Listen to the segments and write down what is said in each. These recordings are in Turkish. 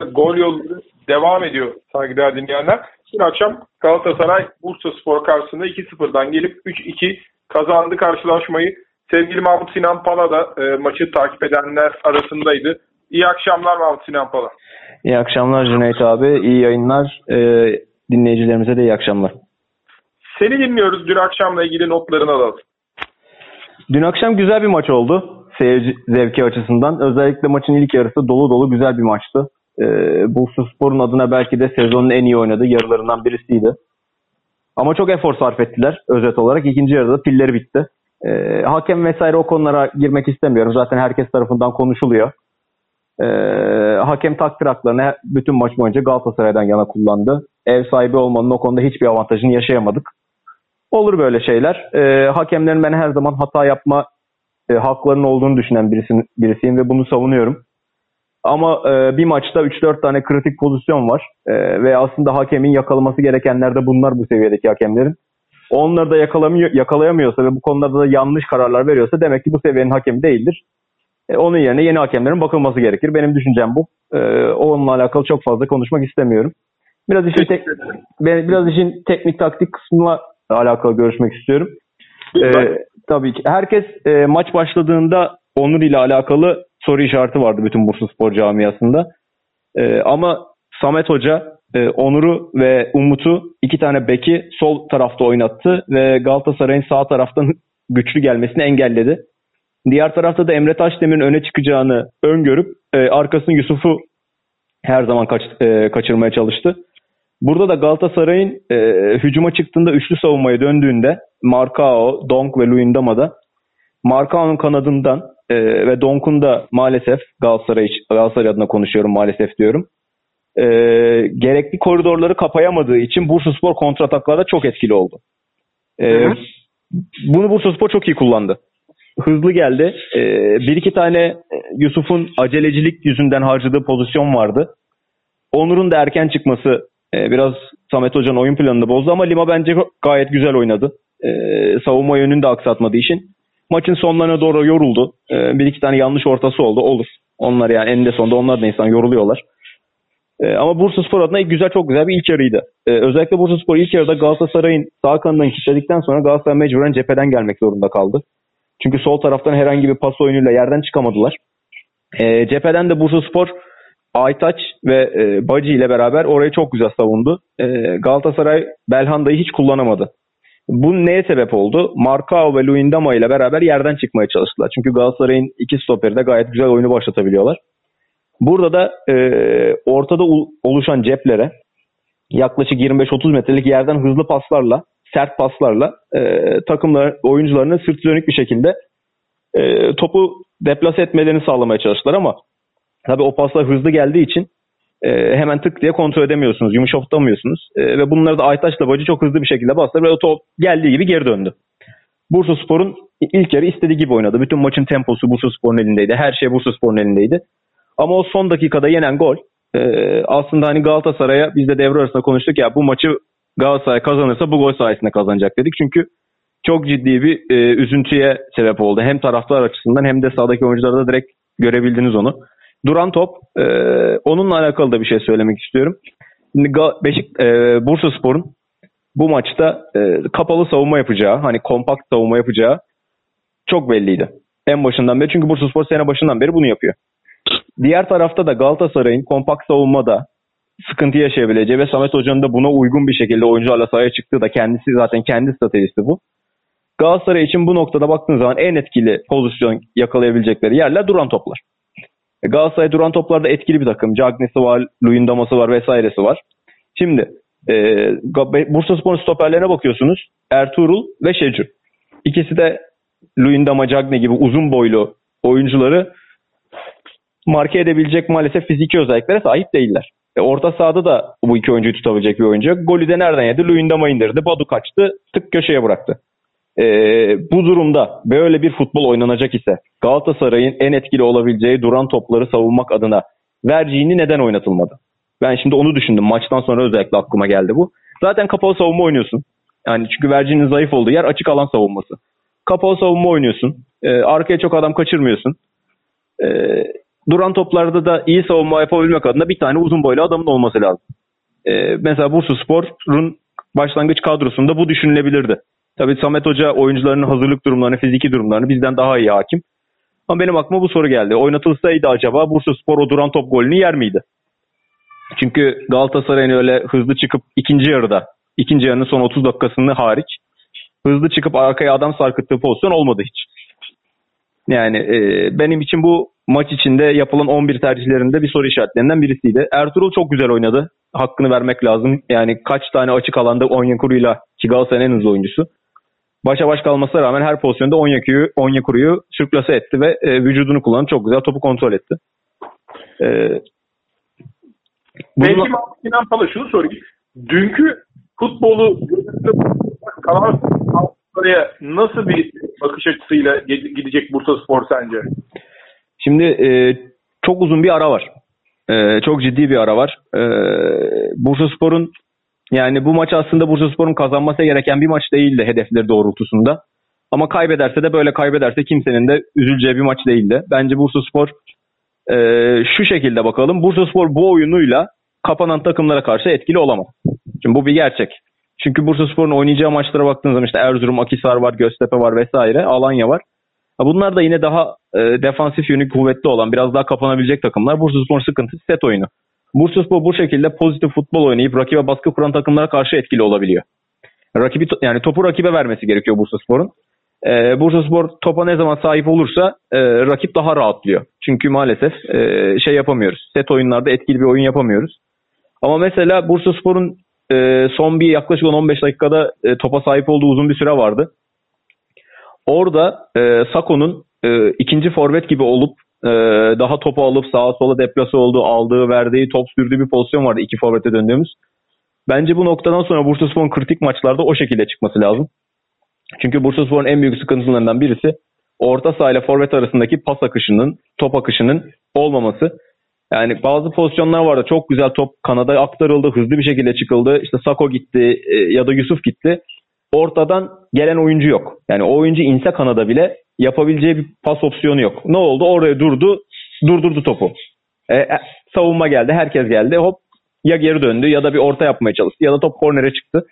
gol yolları devam ediyor saygıdeğer dinleyenler. Dün akşam Galatasaray Bursa Spor karşısında 2-0'dan gelip 3-2 kazandı karşılaşmayı. Sevgili Mahmut Sinan Pala da e, maçı takip edenler arasındaydı. İyi akşamlar Mahmut Sinan Pala. İyi akşamlar Cüneyt abi. İyi yayınlar. E, dinleyicilerimize de iyi akşamlar. Seni dinliyoruz. Dün akşamla ilgili notlarını alalım. Dün akşam güzel bir maç oldu. Seyirci zevki açısından. Özellikle maçın ilk yarısı dolu dolu güzel bir maçtı. E, Bursa Spor'un adına belki de sezonun en iyi oynadığı yarılarından birisiydi. Ama çok efor sarf ettiler özet olarak. İkinci yarıda pilleri bitti. E, hakem vesaire o konulara girmek istemiyorum. Zaten herkes tarafından konuşuluyor. E, hakem takdir haklarını bütün maç boyunca Galatasaray'dan yana kullandı. Ev sahibi olmanın o konuda hiçbir avantajını yaşayamadık. Olur böyle şeyler. E, hakemlerin ben her zaman hata yapma e, haklarının olduğunu düşünen birisin, birisiyim ve bunu savunuyorum. Ama e, bir maçta 3-4 tane kritik pozisyon var. E, ve aslında hakemin yakalaması gerekenler de bunlar bu seviyedeki hakemlerin. Onları da yakalamıyor, yakalayamıyorsa ve bu konularda da yanlış kararlar veriyorsa demek ki bu seviyenin hakemi değildir. E, onun yerine yeni hakemlerin bakılması gerekir. Benim düşüncem bu. E, onunla alakalı çok fazla konuşmak istemiyorum. Biraz işin, tek, biraz işin teknik taktik kısmına alakalı görüşmek istiyorum. E, tabii ki. Herkes e, maç başladığında Onur ile alakalı soru işareti vardı bütün Bursa Spor camiasında. E, ama Samet Hoca e, Onur'u ve Umut'u iki tane beki sol tarafta oynattı ve Galatasaray'ın sağ taraftan güçlü gelmesini engelledi. Diğer tarafta da Emre Taşdemir'in öne çıkacağını öngörüp e, arkasını Yusuf'u her zaman kaç, e, kaçırmaya çalıştı. Burada da Galatasaray'ın e, hücuma çıktığında üçlü savunmaya döndüğünde Marcao, Donk ve Luyendama'da Marcao'nun kanadından e, ve Donk'un da maalesef Galatasaray, Galatasaray adına konuşuyorum maalesef diyorum. E, gerekli koridorları kapayamadığı için Bursaspor kontrataklarda çok etkili oldu. E, bunu Bursaspor çok iyi kullandı. Hızlı geldi. E, bir iki tane e, Yusuf'un acelecilik yüzünden harcadığı pozisyon vardı. Onur'un da erken çıkması e, biraz Samet Hoca'nın oyun planını bozdu ama Lima bence gayet güzel oynadı. E, savunma yönünü de aksatmadığı için. Maçın sonlarına doğru yoruldu. E, bir iki tane yanlış ortası oldu. Olur. Onlar yani eninde sonunda onlar da insan yoruluyorlar. E, ama Bursa Spor adına güzel çok güzel bir ilk yarıydı. E, özellikle Bursa Spor ilk yarıda Galatasaray'ın sağ kanından kilitledikten sonra Galatasaray mecburen cepheden gelmek zorunda kaldı. Çünkü sol taraftan herhangi bir pas oyunuyla yerden çıkamadılar. E, cepheden de Bursa Spor Aytaç ve e, Bacı ile beraber orayı çok güzel savundu. E, Galatasaray Belhanda'yı hiç kullanamadı. Bu neye sebep oldu? Marcao ve Luindama ile beraber yerden çıkmaya çalıştılar. Çünkü Galatasaray'ın iki stoperi de gayet güzel oyunu başlatabiliyorlar. Burada da e, ortada oluşan ceplere yaklaşık 25-30 metrelik yerden hızlı paslarla, sert paslarla e, takımlar oyuncularının sırt dönük bir şekilde e, topu deplase etmelerini sağlamaya çalıştılar ama tabii o paslar hızlı geldiği için e, hemen tık diye kontrol edemiyorsunuz, yumuşatamıyorsunuz. E, ve bunları da Aytaş'la Bacı çok hızlı bir şekilde bastılar ve o top geldiği gibi geri döndü. Bursa Spor'un ilk yarı istediği gibi oynadı. Bütün maçın temposu Bursa Spor'un elindeydi. Her şey Bursa Spor'un elindeydi. Ama o son dakikada yenen gol e, aslında hani Galatasaray'a biz de devre arasında konuştuk ya bu maçı Galatasaray kazanırsa bu gol sayesinde kazanacak dedik. Çünkü çok ciddi bir e, üzüntüye sebep oldu. Hem taraftar açısından hem de sahadaki oyuncularda direkt görebildiniz onu. Duran top e, onunla alakalı da bir şey söylemek istiyorum. Şimdi Beşik e, Bursa Spor'un bu maçta e, kapalı savunma yapacağı, hani kompakt savunma yapacağı çok belliydi. En başından beri. Çünkü Bursa Spor sene başından beri bunu yapıyor. Diğer tarafta da Galatasaray'ın kompakt savunmada sıkıntı yaşayabileceği ve Samet Hoca'nın da buna uygun bir şekilde oyuncularla sahaya çıktığı da kendisi zaten kendi stratejisi bu. Galatasaray için bu noktada baktığın zaman en etkili pozisyon yakalayabilecekleri yerler duran toplar. E, Galatasaray duran toplarda etkili bir takım. Cagney'si var, Luyendama'sı var vesairesi var. Şimdi e, Bursa Spor'un stoperlerine bakıyorsunuz. Ertuğrul ve Şecur. İkisi de Luyendama, Cagney gibi uzun boylu oyuncuları marke edebilecek maalesef fiziki özelliklere sahip değiller. E, orta sahada da bu iki oyuncuyu tutabilecek bir oyuncu. Golü de nereden yedi? Luyendama indirdi. Badu kaçtı. Tık köşeye bıraktı. E, bu durumda böyle bir futbol oynanacak ise Galatasaray'ın en etkili olabileceği duran topları savunmak adına Verci'ni neden oynatılmadı? Ben şimdi onu düşündüm. Maçtan sonra özellikle aklıma geldi bu. Zaten kapalı savunma oynuyorsun. Yani çünkü Verci'nin zayıf olduğu yer açık alan savunması. Kapalı savunma oynuyorsun. E, arkaya çok adam kaçırmıyorsun. E, duran toplarda da iyi savunma yapabilmek adına bir tane uzun boylu adamın olması lazım. Ee, mesela Bursa Spor'un başlangıç kadrosunda bu düşünülebilirdi. Tabii Samet Hoca oyuncularının hazırlık durumlarını, fiziki durumlarını bizden daha iyi hakim. Ama benim aklıma bu soru geldi. Oynatılsaydı acaba Bursa Spor o duran top golünü yer miydi? Çünkü Galatasaray'ın öyle hızlı çıkıp ikinci yarıda, ikinci yarının son 30 dakikasını hariç hızlı çıkıp arkaya adam sarkıttığı pozisyon olmadı hiç. Yani e, benim için bu maç içinde yapılan 11 tercihlerinde bir soru işaretlerinden birisiydi. Ertuğrul çok güzel oynadı. Hakkını vermek lazım. Yani kaç tane açık alanda Onyekuru'yla ki Galatasaray'ın en hızlı oyuncusu. Başa baş kalmasına rağmen her pozisyonda Onyekuru'yu Onyekuru'yu sürklase etti ve e, vücudunu kullanıp çok güzel topu kontrol etti. E, Belki bununla... Sinan Pala şunu sorayım. Dünkü futbolu kalan oraya nasıl bir bakış açısıyla gidecek Bursa Spor sence? Şimdi e, çok uzun bir ara var. E, çok ciddi bir ara var. E, Bursa Spor'un yani bu maç aslında Bursa Spor'un kazanması gereken bir maç değildi hedefleri doğrultusunda. Ama kaybederse de böyle kaybederse kimsenin de üzüleceği bir maç değildi. Bence Bursa Spor e, şu şekilde bakalım. Bursa Spor bu oyunuyla kapanan takımlara karşı etkili olamaz. Şimdi bu bir gerçek. Çünkü Bursa Spor'un oynayacağı maçlara baktığınız zaman işte Erzurum, Akisar var, Göztepe var vesaire, Alanya var. Bunlar da yine daha e, defansif yönü kuvvetli olan, biraz daha kapanabilecek takımlar. Bursa Spor sıkıntısı set oyunu. Bursa Spor bu şekilde pozitif futbol oynayıp rakibe baskı kuran takımlara karşı etkili olabiliyor. Rakibi yani topu rakibe vermesi gerekiyor Bursa Spor'un. Ee, Bursa Spor topa ne zaman sahip olursa e, rakip daha rahatlıyor. Çünkü maalesef e, şey yapamıyoruz. Set oyunlarda etkili bir oyun yapamıyoruz. Ama mesela Bursa Spor'un e, son bir yaklaşık 15 dakikada e, topa sahip olduğu uzun bir süre vardı. Orada e, Sako'nun e, ikinci forvet gibi olup e, daha topu alıp sağa sola deplase olduğu, aldığı, verdiği, top sürdüğü bir pozisyon vardı iki forvete döndüğümüz. Bence bu noktadan sonra Bursaspor'un kritik maçlarda o şekilde çıkması lazım. Çünkü Bursaspor'un en büyük sıkıntılarından birisi orta saha ile forvet arasındaki pas akışının, top akışının olmaması. Yani bazı pozisyonlar vardı. Çok güzel top kanada aktarıldı. Hızlı bir şekilde çıkıldı. İşte Sako gitti e, ya da Yusuf gitti. Ortadan gelen oyuncu yok. Yani o oyuncu inse kanada bile yapabileceği bir pas opsiyonu yok. Ne oldu? Oraya durdu. Durdurdu topu. E, e, savunma geldi. Herkes geldi. Hop ya geri döndü ya da bir orta yapmaya çalıştı ya da top kornere çıktı.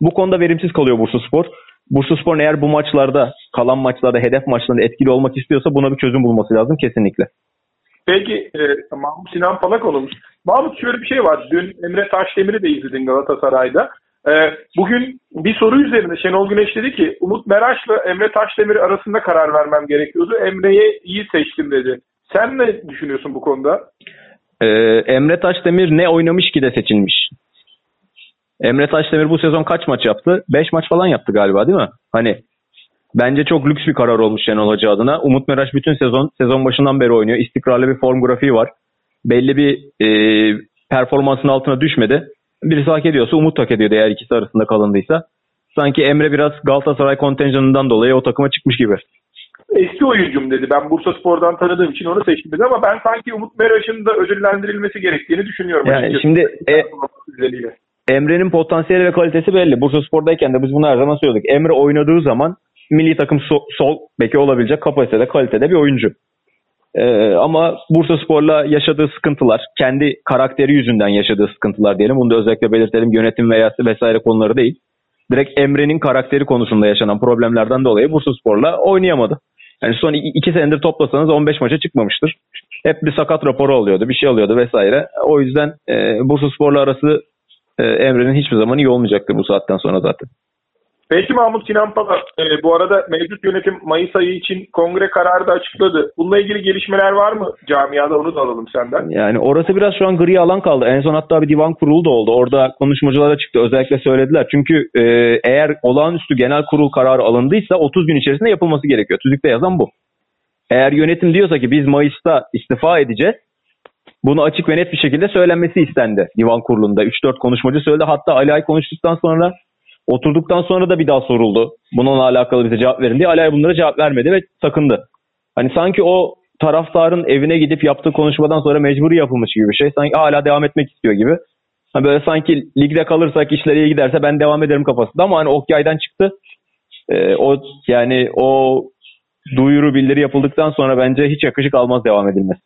Bu konuda verimsiz kalıyor Bursa Spor. Bursa Spor eğer bu maçlarda, kalan maçlarda, hedef maçlarında etkili olmak istiyorsa buna bir çözüm bulması lazım kesinlikle. Peki e, Mahmut Sinan Palak olmuş. Mahmut şöyle bir şey var. Dün Emre Taşdemir'i de izledin Galatasaray'da. E, bugün bir soru üzerinde Şenol Güneş dedi ki Umut Meraş'la Emre Taşdemir arasında karar vermem gerekiyordu. Emre'yi iyi seçtim dedi. Sen ne düşünüyorsun bu konuda? Ee, Emre Taşdemir ne oynamış ki de seçilmiş? Emre Taşdemir bu sezon kaç maç yaptı? 5 maç falan yaptı galiba değil mi? Hani Bence çok lüks bir karar olmuş Şenol Hoca adına. Umut Meraş bütün sezon, sezon başından beri oynuyor. İstikrarlı bir form grafiği var. Belli bir e, performansın altına düşmedi. Birisi hak ediyorsa Umut hak ediyordu eğer ikisi arasında kalındıysa. Sanki Emre biraz Galatasaray kontenjanından dolayı o takıma çıkmış gibi. Eski oyuncum dedi. Ben Bursa Spor'dan tanıdığım için onu seçtim dedi ama ben sanki Umut Meraş'ın da ödüllendirilmesi gerektiğini düşünüyorum. Yani şimdi e, Emre'nin potansiyeli ve kalitesi belli. Bursa Spor'dayken de biz bunu her zaman söylüyorduk. Emre oynadığı zaman milli takım so, sol beki olabilecek kapasitede, kalitede bir oyuncu. Ee, ama Bursa Spor'la yaşadığı sıkıntılar, kendi karakteri yüzünden yaşadığı sıkıntılar diyelim. Bunu da özellikle belirtelim. Yönetim veya vesaire konuları değil. Direkt Emre'nin karakteri konusunda yaşanan problemlerden dolayı Bursa Spor'la oynayamadı. Yani son iki senedir toplasanız 15 maça çıkmamıştır. Hep bir sakat raporu oluyordu, bir şey oluyordu vesaire. O yüzden e, Bursa Spor'la arası e, Emre'nin hiçbir zaman iyi olmayacaktır bu saatten sonra zaten. Peki Mahmut Sinan Pala, e, bu arada mevcut yönetim Mayıs ayı için kongre kararı da açıkladı. Bununla ilgili gelişmeler var mı camiada onu da alalım senden. Yani orası biraz şu an gri alan kaldı. En son hatta bir divan kurulu da oldu. Orada konuşmacılara çıktı. Özellikle söylediler. Çünkü e, eğer olağanüstü genel kurul kararı alındıysa 30 gün içerisinde yapılması gerekiyor. Tüzükte yazan bu. Eğer yönetim diyorsa ki biz Mayıs'ta istifa edeceğiz. Bunu açık ve net bir şekilde söylenmesi istendi divan kurulunda. 3-4 konuşmacı söyledi. Hatta Ali Ay konuştuktan sonra Oturduktan sonra da bir daha soruldu. Bununla alakalı bize cevap verin diye. Alay bunlara cevap vermedi ve sakındı. Hani sanki o taraftarın evine gidip yaptığı konuşmadan sonra mecburi yapılmış gibi bir şey. Sanki hala devam etmek istiyor gibi. Hani böyle sanki ligde kalırsak işler iyi giderse ben devam ederim kafasında ama hani ok yaydan çıktı. Ee, o yani o duyuru bildiri yapıldıktan sonra bence hiç yakışık almaz devam edilmesi.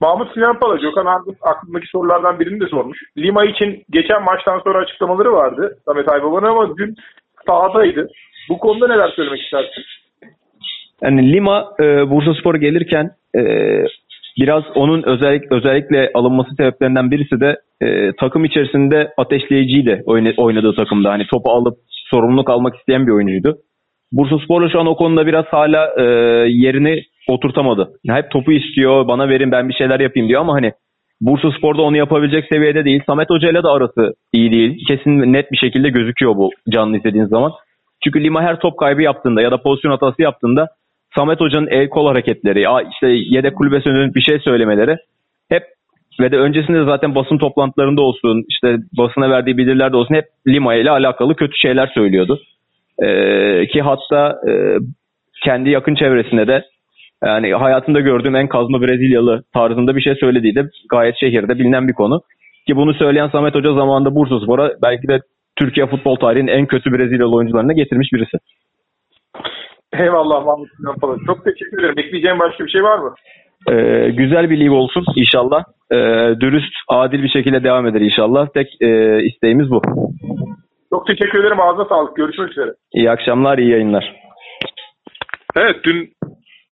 Mahmut Sinan Pala, Gökhan Ardıç aklındaki sorulardan birini de sormuş. Lima için geçen maçtan sonra açıklamaları vardı Samet Aybaba'nın ama dün sahadaydı. Bu konuda neler söylemek istersin? Yani Lima e, Bursaspor gelirken e, biraz onun özellik, özellikle alınması sebeplerinden birisi de e, takım içerisinde ateşleyiciydi oyna- oynadığı takımda. Hani topu alıp sorumluluk almak isteyen bir oyuncuydu. Bursaspor'la şu an o konuda biraz hala e, yerini oturtamadı. Hep topu istiyor, bana verin ben bir şeyler yapayım diyor ama hani Bursaspor'da onu yapabilecek seviyede değil. Samet Hoca ile de arası iyi değil. Kesin net bir şekilde gözüküyor bu canlı izlediğiniz zaman. Çünkü Lima her top kaybı yaptığında ya da pozisyon hatası yaptığında Samet Hoca'nın el kol hareketleri, işte yedek kulübesine dönüp bir şey söylemeleri hep ve de öncesinde zaten basın toplantılarında olsun, işte basına verdiği bildirilerde olsun hep Lima ile alakalı kötü şeyler söylüyordu. Ee, ki hatta e, kendi yakın çevresinde de yani hayatımda gördüğüm en kazma Brezilyalı tarzında bir şey söylediği de gayet şehirde bilinen bir konu. Ki bunu söyleyen Samet Hoca zamanında Bursaspor'a belki de Türkiye futbol tarihinin en kötü Brezilyalı oyuncularına getirmiş birisi. Eyvallah Mahmut Pala. Çok teşekkür ederim. Ekleyeceğim başka bir şey var mı? Ee, güzel bir lig olsun inşallah. Ee, dürüst, adil bir şekilde devam eder inşallah. Tek e, isteğimiz bu. Çok teşekkür ederim. Ağzına sağlık. Görüşmek üzere. İyi akşamlar, iyi yayınlar. Evet dün